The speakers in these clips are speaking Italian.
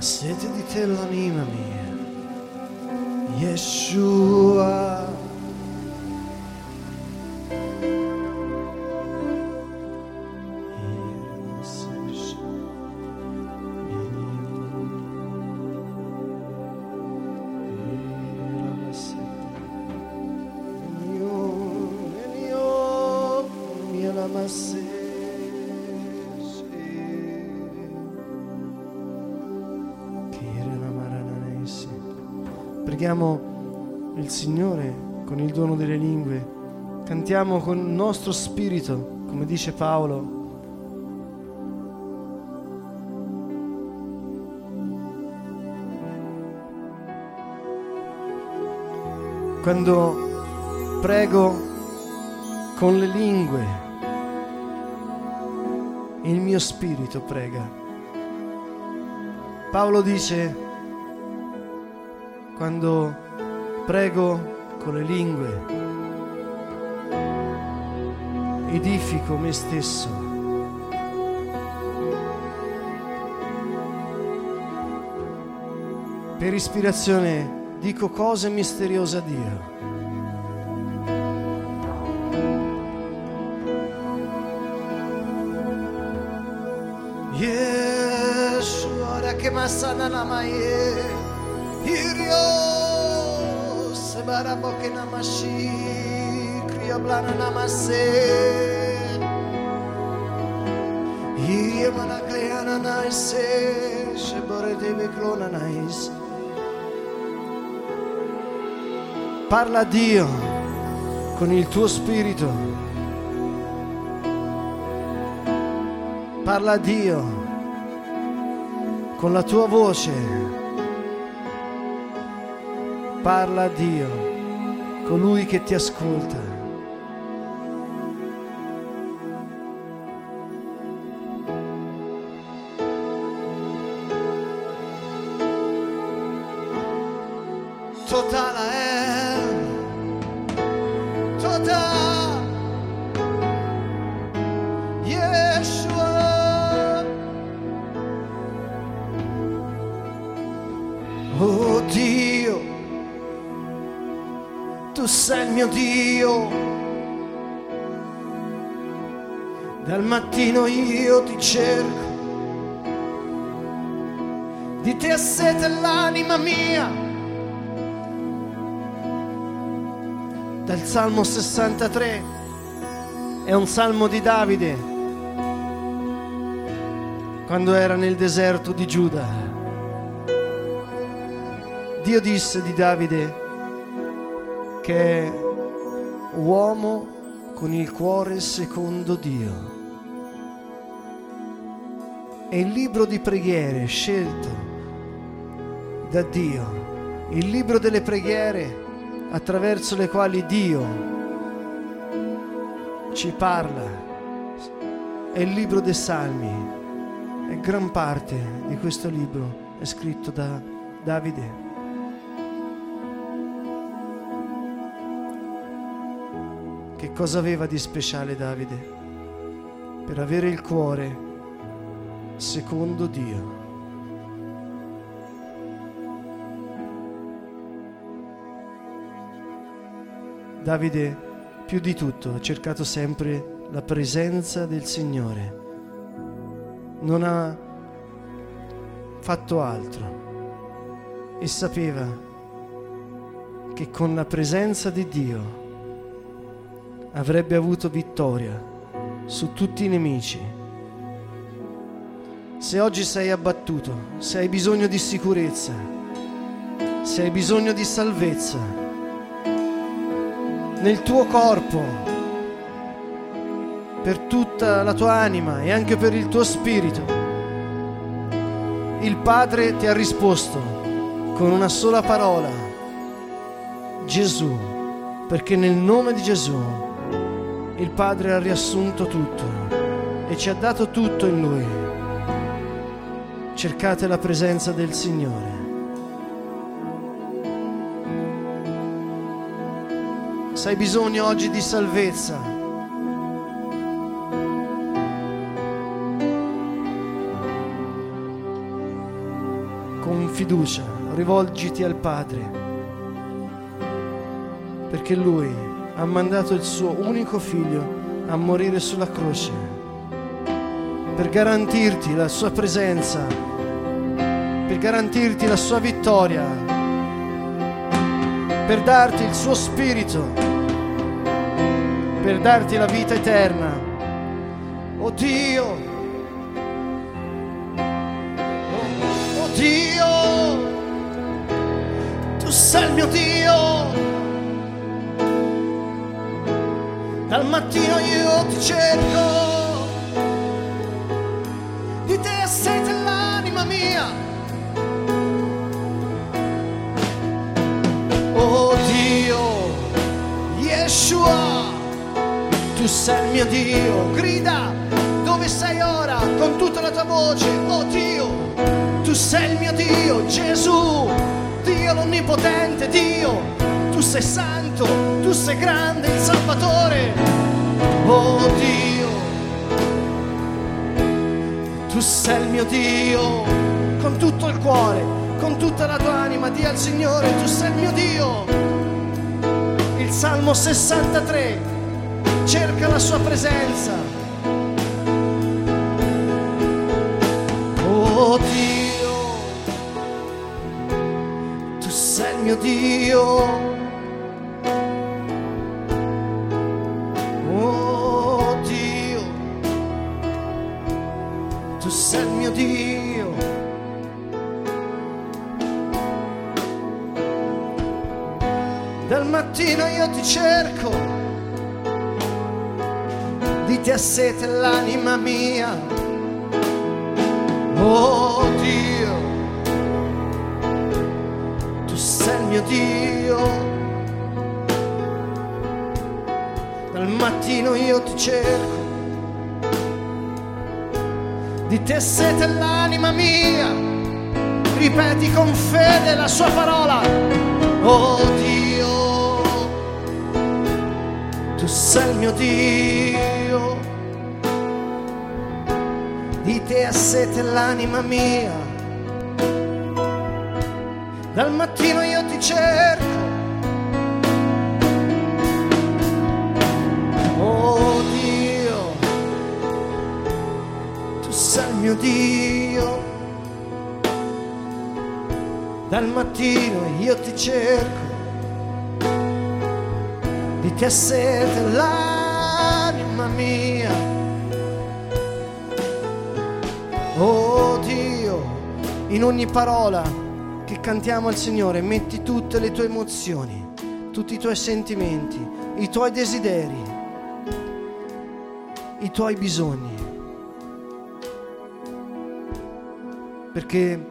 ha sete di te l'anima mia, Yeshua. Preghiamo il Signore con il dono delle lingue, cantiamo con il nostro spirito, come dice Paolo. Quando prego con le lingue, il mio spirito prega. Paolo dice, quando prego con le lingue, edifico me stesso. Per ispirazione dico cose misteriose a Dio. Yeshua, che masana namaye, Irio, sebarabo che namashi, kriyablana namase. Iye manakleana naise, shebore naise. Parla a Dio con il tuo spirito. Parla a Dio con la tua voce. Parla a Dio, colui che ti ascolta. Totala mio Dio Dal mattino io ti cerco Di te assete l'anima mia dal Salmo 63. È un salmo di Davide quando era nel deserto di Giuda. Dio disse di Davide che è uomo con il cuore secondo Dio. È il libro di preghiere scelto da Dio, il libro delle preghiere attraverso le quali Dio ci parla. È il libro dei Salmi e gran parte di questo libro è scritto da Davide. Cosa aveva di speciale Davide? Per avere il cuore secondo Dio. Davide più di tutto ha cercato sempre la presenza del Signore. Non ha fatto altro e sapeva che con la presenza di Dio avrebbe avuto vittoria su tutti i nemici. Se oggi sei abbattuto, se hai bisogno di sicurezza, se hai bisogno di salvezza, nel tuo corpo, per tutta la tua anima e anche per il tuo spirito. Il Padre ti ha risposto con una sola parola, Gesù, perché nel nome di Gesù il Padre ha riassunto tutto e ci ha dato tutto in Lui. Cercate la presenza del Signore. Se hai bisogno oggi di salvezza, fiducia, rivolgiti al Padre, perché Lui ha mandato il suo unico figlio a morire sulla croce per garantirti la sua presenza, per garantirti la sua vittoria, per darti il suo spirito, per darti la vita eterna. Oh Dio, oh, Dio, tu sei il mio Dio. Dal mattino io ti cerco, di te sete l'anima mia. Oh Dio, Yeshua, tu sei il mio Dio, grida dove sei ora con tutta la tua voce. Oh Dio, tu sei il mio Dio, Gesù, Dio l'onnipotente, Dio, sei santo, tu sei grande, il Salvatore. Oh Dio, tu sei il mio Dio, con tutto il cuore, con tutta la tua anima, di al Signore, tu sei il mio Dio. Il Salmo 63 cerca la sua presenza. Oh Dio, tu sei il mio Dio. Ti cerco, di te ha sete l'anima mia. Oh Dio, tu sei il mio Dio. Dal mattino io ti cerco, di te sete l'anima mia, ripeti con fede la sua parola, oh Dio, sei il mio Dio, di te ha sete l'anima mia, dal mattino io ti cerco. Oh Dio, tu sei il mio Dio. Dal mattino io ti cerco, di ha sete l'anima mia. Oh Dio, in ogni parola che cantiamo al Signore metti tutte le tue emozioni, tutti i tuoi sentimenti, i tuoi desideri i tuoi bisogni. Perché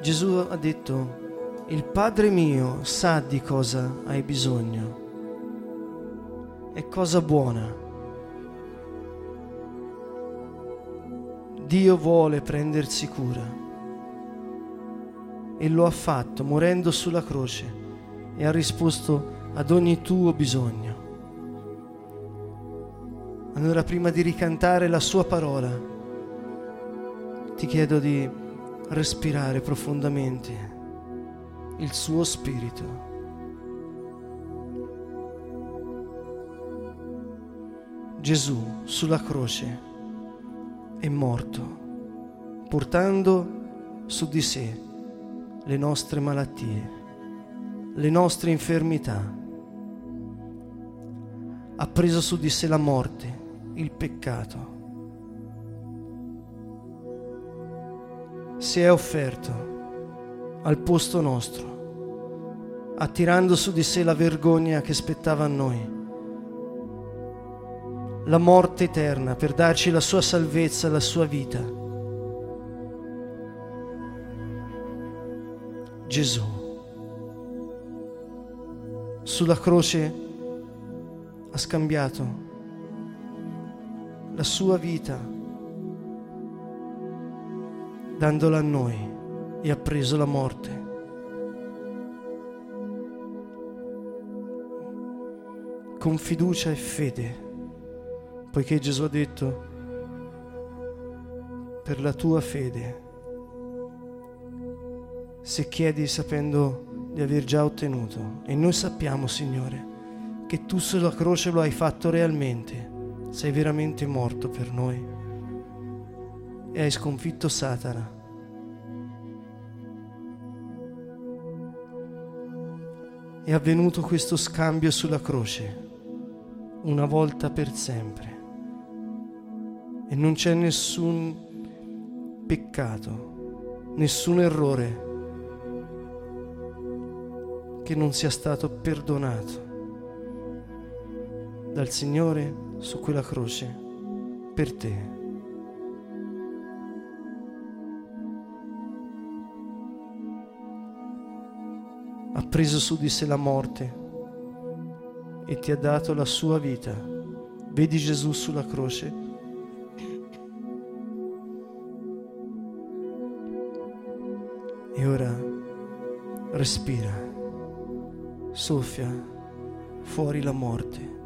Gesù ha detto, il Padre mio sa di cosa hai bisogno. È cosa buona. Dio vuole prendersi cura. E lo ha fatto morendo sulla croce e ha risposto ad ogni tuo bisogno. Allora prima di ricantare la sua parola, ti chiedo di respirare profondamente il suo spirito. Gesù sulla croce è morto, portando su di sé le nostre malattie, le nostre infermità. Ha preso su di sé la morte, il peccato. Si è offerto al posto nostro, attirando su di sé la vergogna che spettava a noi, la morte eterna per darci la sua salvezza, la sua vita. Gesù sulla croce ha scambiato la sua vita dandola a noi e ha preso la morte. Con fiducia e fede, poiché Gesù ha detto, per la tua fede se chiedi sapendo di aver già ottenuto. E noi sappiamo, Signore, che tu sulla croce lo hai fatto realmente. Sei veramente morto per noi e hai sconfitto Satana. È avvenuto questo scambio sulla croce, una volta per sempre. E non c'è nessun peccato, nessun errore che non sia stato perdonato dal Signore su quella croce per te. Ha preso su di sé la morte e ti ha dato la sua vita. Vedi Gesù sulla croce? Respira soffia fuori la morte.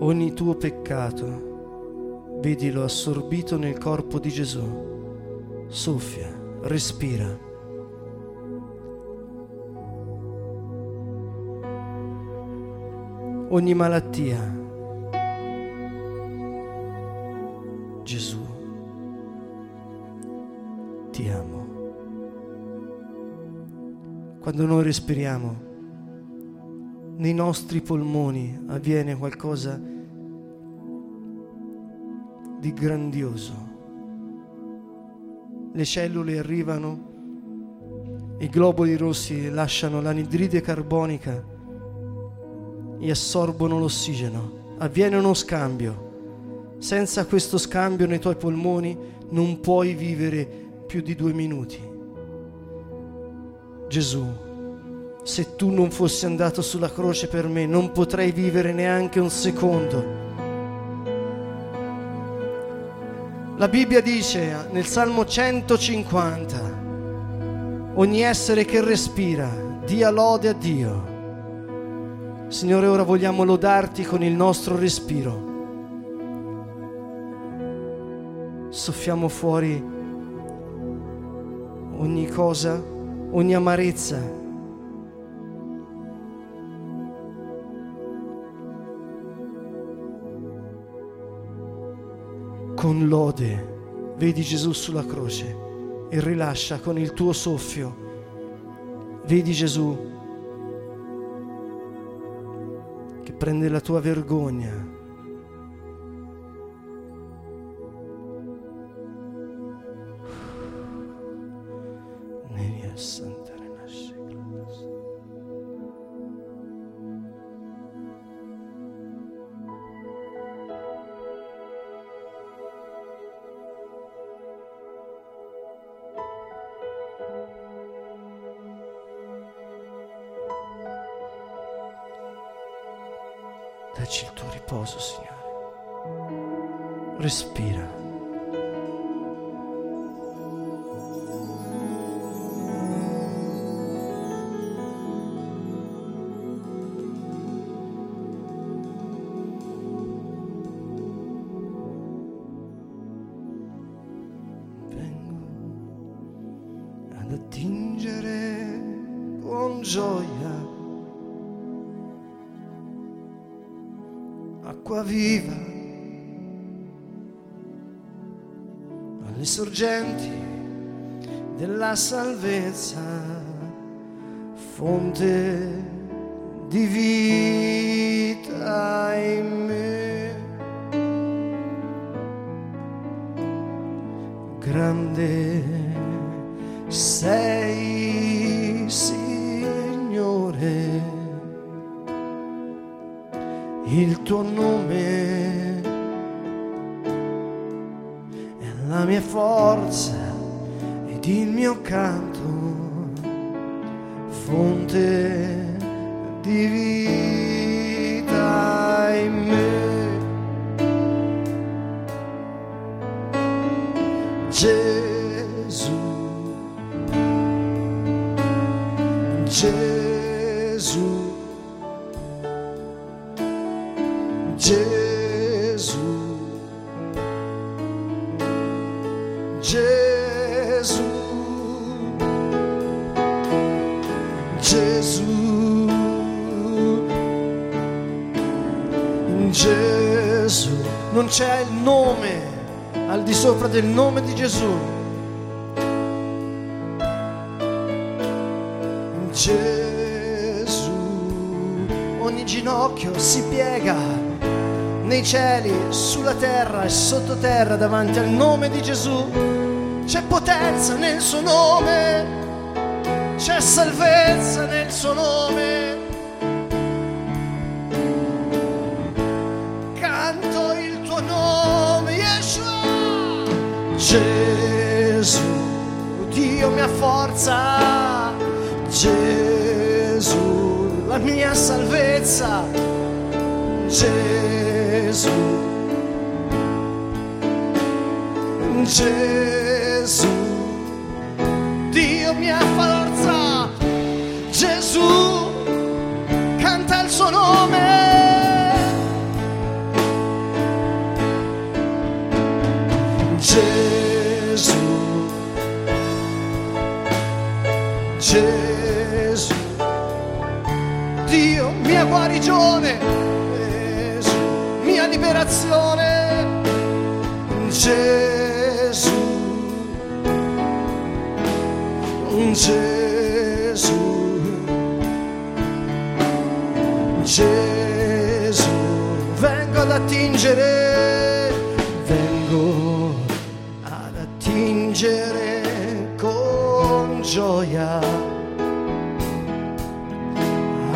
Ogni tuo peccato, vedilo assorbito nel corpo di Gesù. Soffia, respira. Ogni malattia, Gesù, Quando noi respiriamo, nei nostri polmoni avviene qualcosa di grandioso. Le cellule arrivano, i globuli rossi lasciano l'anidride carbonica e assorbono l'ossigeno. Avviene uno scambio. Senza questo scambio nei tuoi polmoni non puoi vivere più di due minuti. Gesù, se tu non fossi andato sulla croce per me, non potrei vivere neanche un secondo. La Bibbia dice nel Salmo 150, ogni essere che respira, dia lode a Dio. Signore, ora vogliamo lodarti con il nostro respiro. Soffiamo fuori ogni cosa ogni amarezza. Con lode vedi Gesù sulla croce e rilascia con il tuo soffio. Vedi Gesù che prende la tua vergogna Dacci il tuo riposo, Signore. Respira. Salvezza, fonte di vita in me. Grande sei, Signore, il tuo nome la mia forza ed il mio canto, fonte di vita in me. Nome di Gesù. Gesù, ogni ginocchio si piega nei cieli, sulla terra e sottoterra davanti al nome di Gesù. C'è potenza nel suo nome, c'è salvezza nel suo nome. Gesù, Dio mia forza, Gesù, la mia salvezza, Gesù, Gesù, Dio mia forza, Gesù, canta il suo nome. Mia guarigione, Gesù, mia liberazione, Gesù, Gesù, Gesù, vengo ad attingere, vengo ad attingere con gioia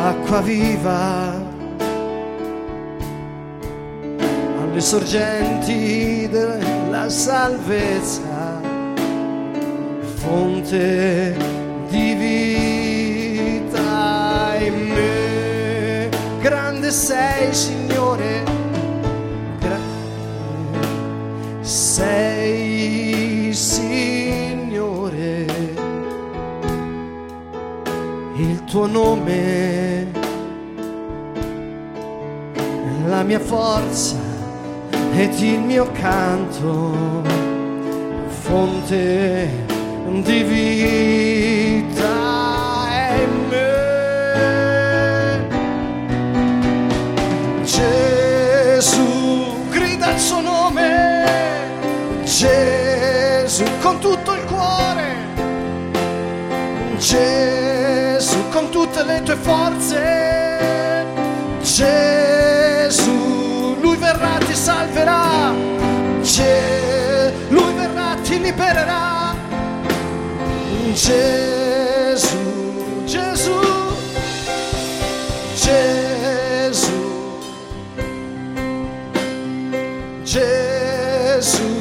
acqua viva. Alle sorgenti della salvezza fonte di vita in me. Grande sei signore tuo nome, è la mia forza ed il mio canto, fonte di vita in me. Gesù, grida il suo nome, Gesù con tutto il cuore, Gesù con tutte le tue forze, Gesù, lui verrà, ti salverà, Ce- lui verrà, ti libererà, Gesù, Gesù, Gesù. Gesù,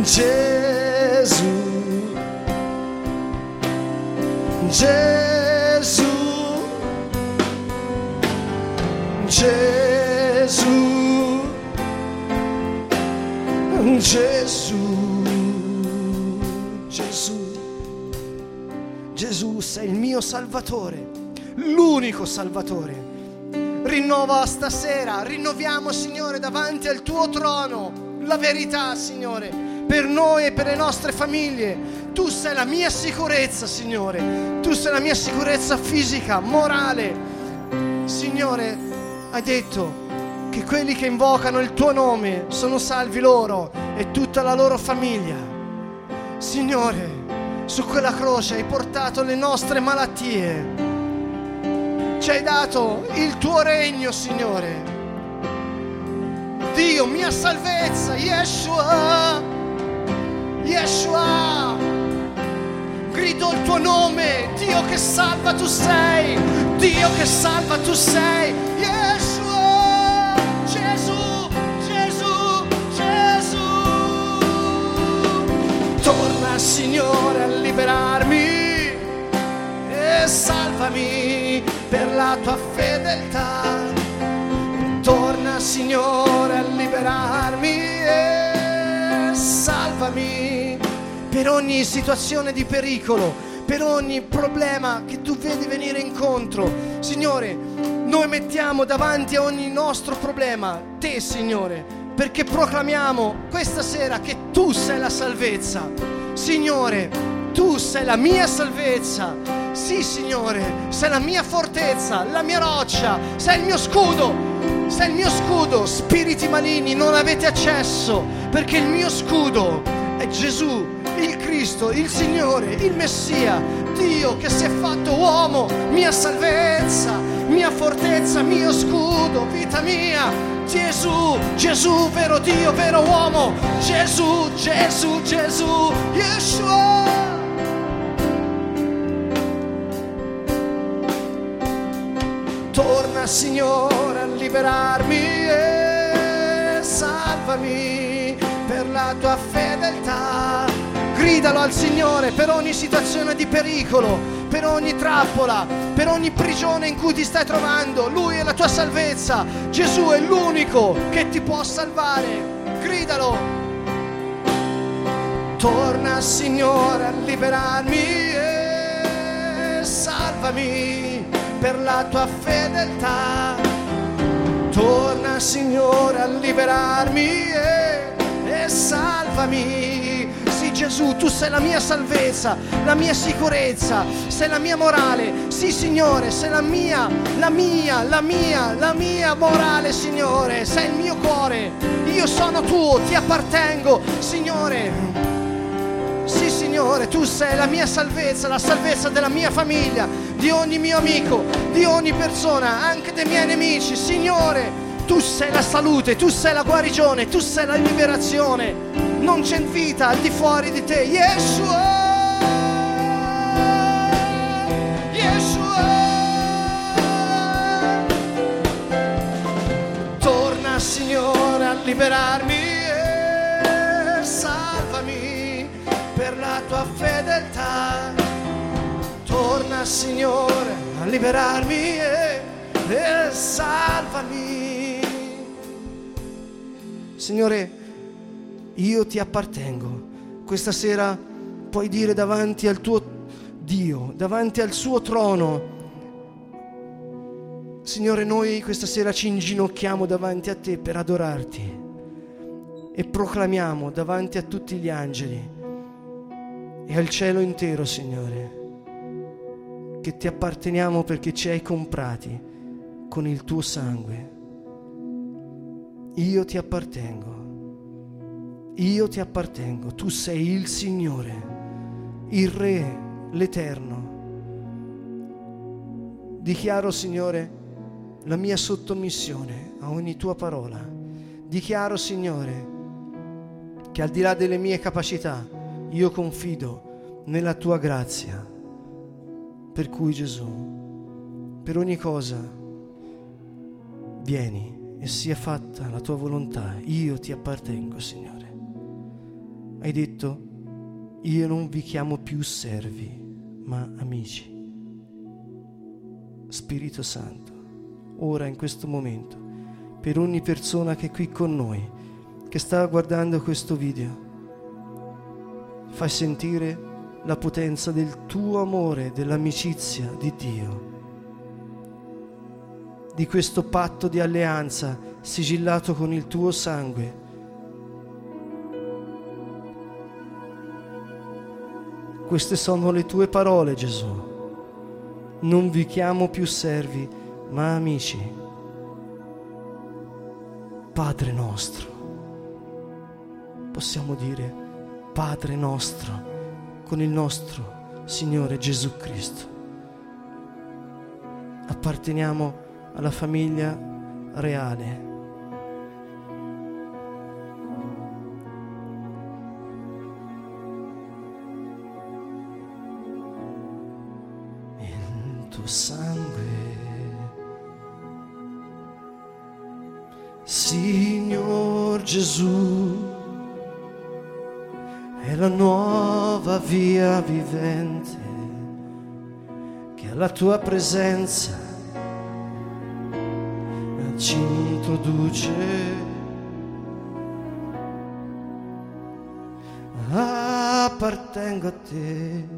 Gesù, Gesù, Gesù, Gesù, Gesù, Gesù sei il mio Salvatore, l'unico Salvatore rinnova stasera, rinnoviamo Signore davanti al tuo trono la verità Signore per noi e per le nostre famiglie. Tu sei la mia sicurezza Signore, tu sei la mia sicurezza fisica, morale. Signore, hai detto che quelli che invocano il tuo nome sono salvi loro e tutta la loro famiglia. Signore, su quella croce hai portato le nostre malattie ci hai dato il tuo regno, Signore. Dio, mia salvezza, Yeshua, Yeshua. Grido il tuo nome, Dio che salva tu sei, Dio che salva tu sei, Yeshua, Gesù, Gesù, Gesù. Torna, Signore, a liberarmi e salvami per la tua fedeltà. Torna, Signore, a liberarmi e salvami per ogni situazione di pericolo, per ogni problema che tu vedi venire incontro. Signore, noi mettiamo davanti a ogni nostro problema te, Signore, perché proclamiamo questa sera che tu sei la salvezza. Signore, tu sei la mia salvezza. Sì, Signore, sei la mia fortezza, la mia roccia, sei il mio scudo, sei il mio scudo. Spiriti maligni, non avete accesso, perché il mio scudo è Gesù, il Cristo, il Signore, il Messia, Dio che si è fatto uomo, mia salvezza, mia fortezza, mio scudo, vita mia. Gesù, Gesù, vero Dio, vero uomo. Gesù, Gesù, Gesù, Yeshua. Torna Signore a liberarmi e salvami per la tua fedeltà. Gridalo al Signore per ogni situazione di pericolo, per ogni trappola, per ogni prigione in cui ti stai trovando. Lui è la tua salvezza. Gesù è l'unico che ti può salvare. Gridalo. Torna Signore a liberarmi e salvami per la tua fedeltà. Torna Signore a liberarmi e, e salvami. Sì Gesù, tu sei la mia salvezza, la mia sicurezza, sei la mia morale. Sì Signore, sei la mia, la mia, la mia, la mia morale Signore. Sei il mio cuore. Io sono tuo, ti appartengo Signore. Sì, Signore, tu sei la mia salvezza, la salvezza della mia famiglia, di ogni mio amico, di ogni persona, anche dei miei nemici. Signore, tu sei la salute, tu sei la guarigione, tu sei la liberazione. Non c'è vita al di fuori di te. Yeshua! Yeshua! Signore, a liberarmi e salvami per la tua fedeltà. Torna, Signore, a liberarmi e, e salvami. Signore, io ti appartengo. Questa sera puoi dire davanti al tuo Dio, davanti al suo trono, Signore, noi questa sera ci inginocchiamo davanti a te per adorarti e proclamiamo davanti a tutti gli angeli e al cielo intero, Signore, che ti apparteniamo perché ci hai comprati con il tuo sangue. Io ti appartengo. Io ti appartengo, tu sei il Signore, il Re, l'Eterno. Dichiaro, Signore, la mia sottomissione a ogni tua parola. Dichiaro, Signore, che al di là delle mie capacità, io confido nella tua grazia. Per cui Gesù, per ogni cosa, vieni e sia fatta la tua volontà. Io ti appartengo, Signore. Hai detto, io non vi chiamo più servi, ma amici. Spirito Santo, ora in questo momento, per ogni persona che è qui con noi, che sta guardando questo video, fai sentire la potenza del tuo amore, dell'amicizia di Dio, di questo patto di alleanza sigillato con il tuo sangue. Queste sono le tue parole, Gesù. Non vi chiamo più servi, ma amici. Padre nostro. Possiamo dire Padre nostro con il nostro Signore Gesù Cristo. Apparteniamo alla famiglia reale. Sangue, Signor Gesù, è la nuova via vivente che alla tua presenza ci introduce. Appartengo a te,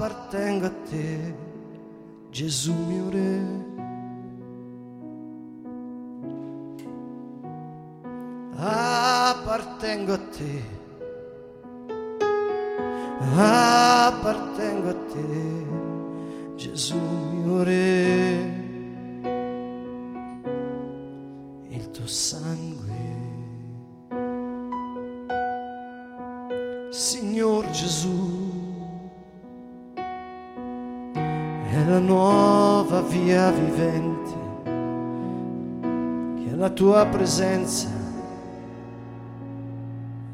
appartengo a te, Gesù mio Re. appartengo a te. appartengo a te, Gesù mio Re. Il tuo sangue, Signor Gesù, la nuova via vivente che la tua presenza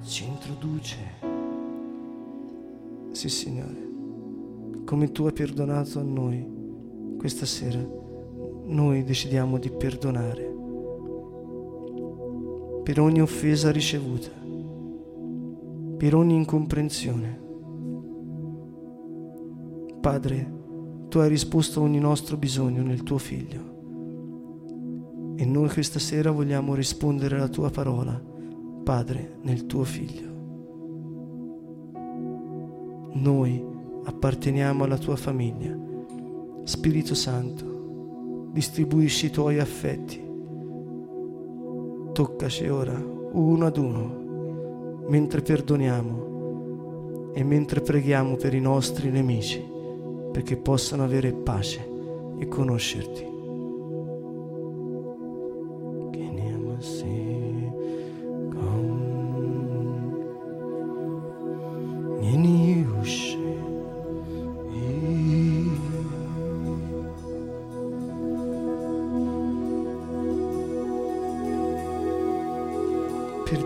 ci introduce. Sì, Signore, come tu hai perdonato a noi questa sera, noi decidiamo di perdonare per ogni offesa ricevuta, per ogni incomprensione. Padre, tu hai risposto a ogni nostro bisogno nel tuo figlio. E noi questa sera vogliamo rispondere alla tua parola, Padre, nel tuo figlio. Noi apparteniamo alla tua famiglia. Spirito Santo, distribuisci i tuoi affetti. Toccaci ora, uno ad uno, mentre perdoniamo e mentre preghiamo per i nostri nemici, perché possano avere pace e conoscerti.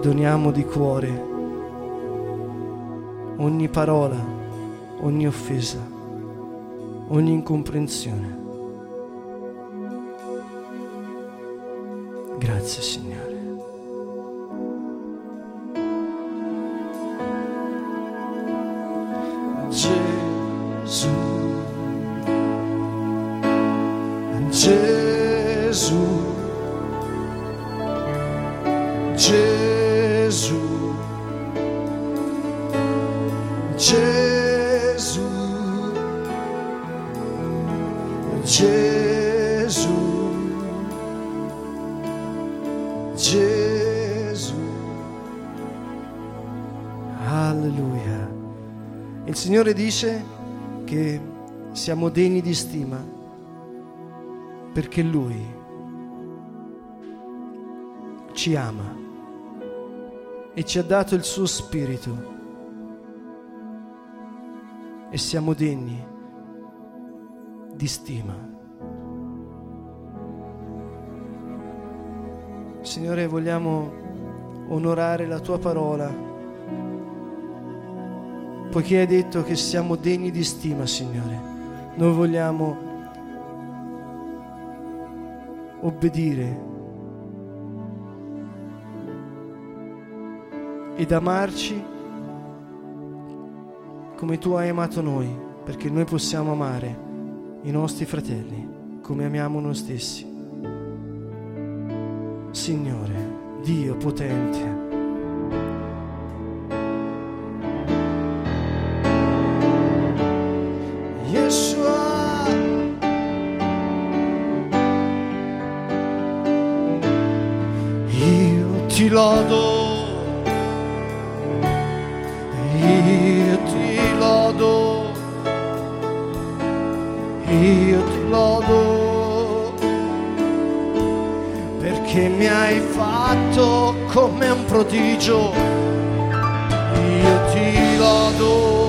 perdoniamo di cuore ogni parola, ogni offesa, ogni incomprensione. Gesù, Gesù. Alleluia. Il Signore dice che siamo degni di stima perché Lui ci ama e ci ha dato il suo spirito e siamo degni di stima. Signore, vogliamo onorare la tua parola poiché hai detto che siamo degni di stima, Signore. Noi vogliamo obbedire ed amarci come tu hai amato noi, perché noi possiamo amare i nostri fratelli come amiamo noi stessi. Signore, Dio potente. Io ti lodo, hai fatto come un prodigio, io ti lodo.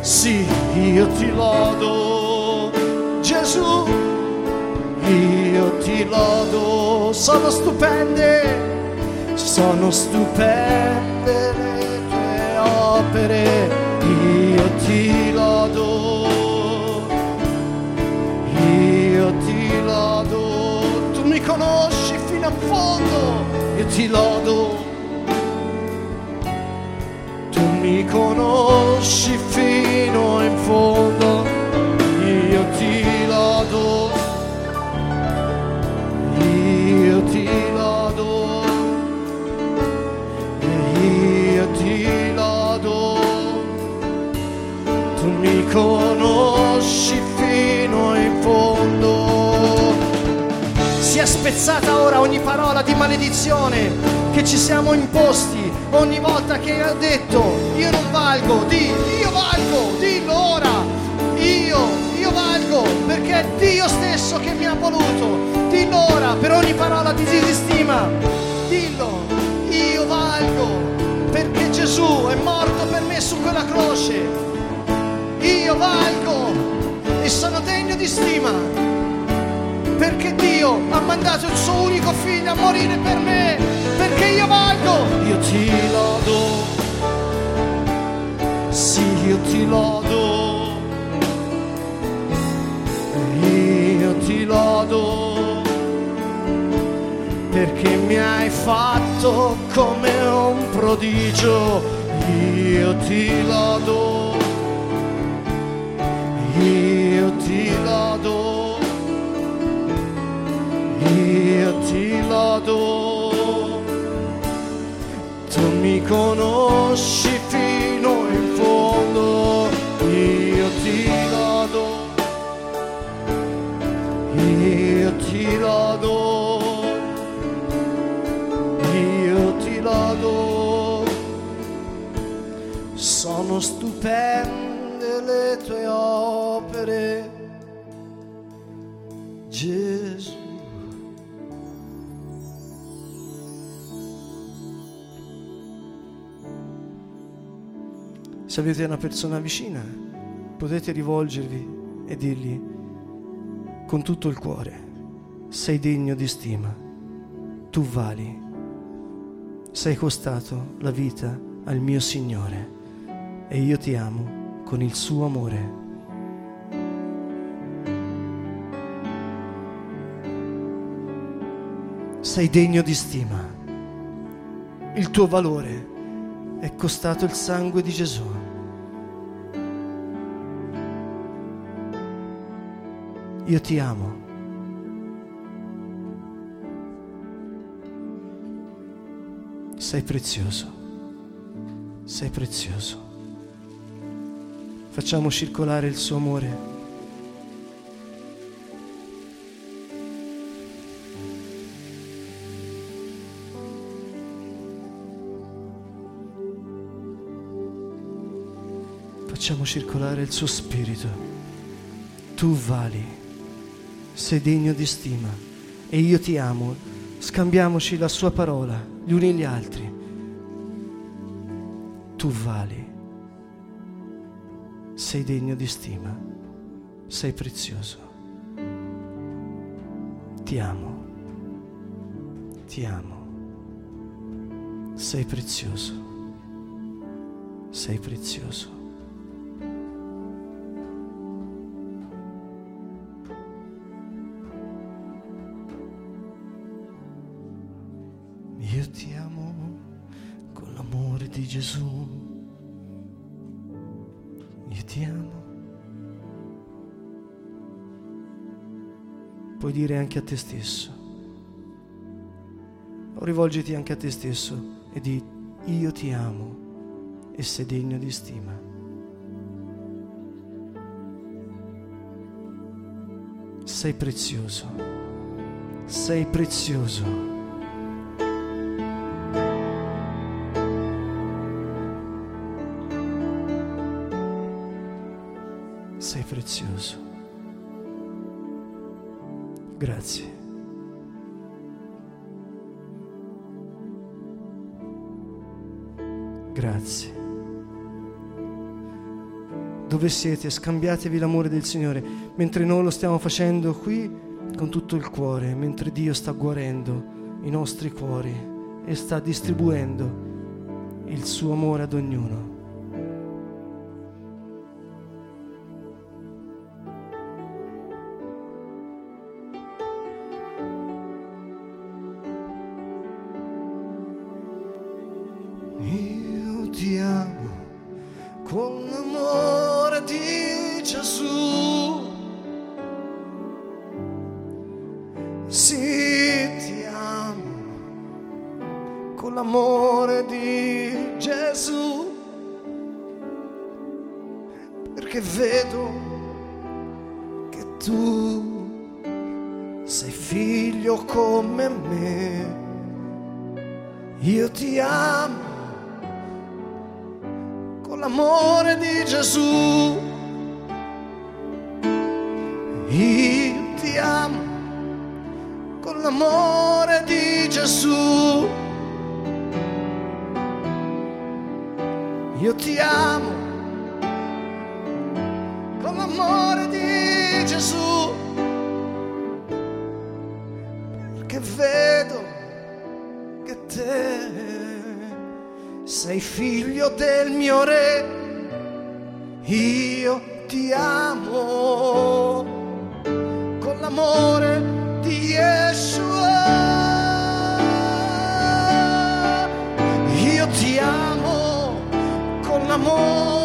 Sì, io ti lodo, Gesù, io ti lodo, sono stupende, sono stupende le tue opere, io ti lodo, fondo, io ti lodo. Tu mi conosci fino in fondo, io ti lodo, io ti lodo, io ti lodo, tu mi conosci Sia spezzata ora ogni parola di maledizione, che ci siamo imposti ogni volta che ha detto io non valgo, di io valgo, dillo ora, io, io valgo perché è Dio stesso che mi ha voluto, dillo ora per ogni parola di disistima, dillo, io valgo perché Gesù è morto per me su quella croce, io valgo e sono degno di stima perché Dio ha mandato il suo unico figlio a morire per me, perché io valgo, io ti lodo, sì io ti lodo, io ti lodo, perché mi hai fatto come un prodigio, io ti lodo, io ti lodo io ti lodo, tu mi conosci fino in fondo, io ti lodo, io ti lodo, io ti lodo, sono stupende Avete una persona vicina, potete rivolgervi e dirgli con tutto il cuore, sei degno di stima, tu vali, sei costato la vita al mio Signore e io ti amo con il suo amore. Sei degno di stima, il tuo valore è costato il sangue di Gesù. Io ti amo. Sei prezioso. Sei prezioso. Facciamo circolare il suo amore. Facciamo circolare il suo spirito. Tu vali sei degno di stima e io ti amo. Scambiamoci la sua parola, gli uni gli altri. Tu vali, sei degno di stima, sei prezioso. Ti amo, ti amo, sei prezioso, sei prezioso. Puoi dire anche a te stesso, o rivolgiti anche a te stesso e di io ti amo e sei degno di stima. Sei prezioso, sei prezioso. prezioso. Grazie. Grazie. Dove siete? Scambiatevi l'amore del Signore, mentre noi lo stiamo facendo qui con tutto il cuore, mentre Dio sta guarendo i nostri cuori e sta distribuendo il suo amore ad ognuno. Gesù. Sì, ti amo con l'amore di Gesù, perché vedo che tu sei figlio come me. Io ti amo con l'amore di Gesù. Con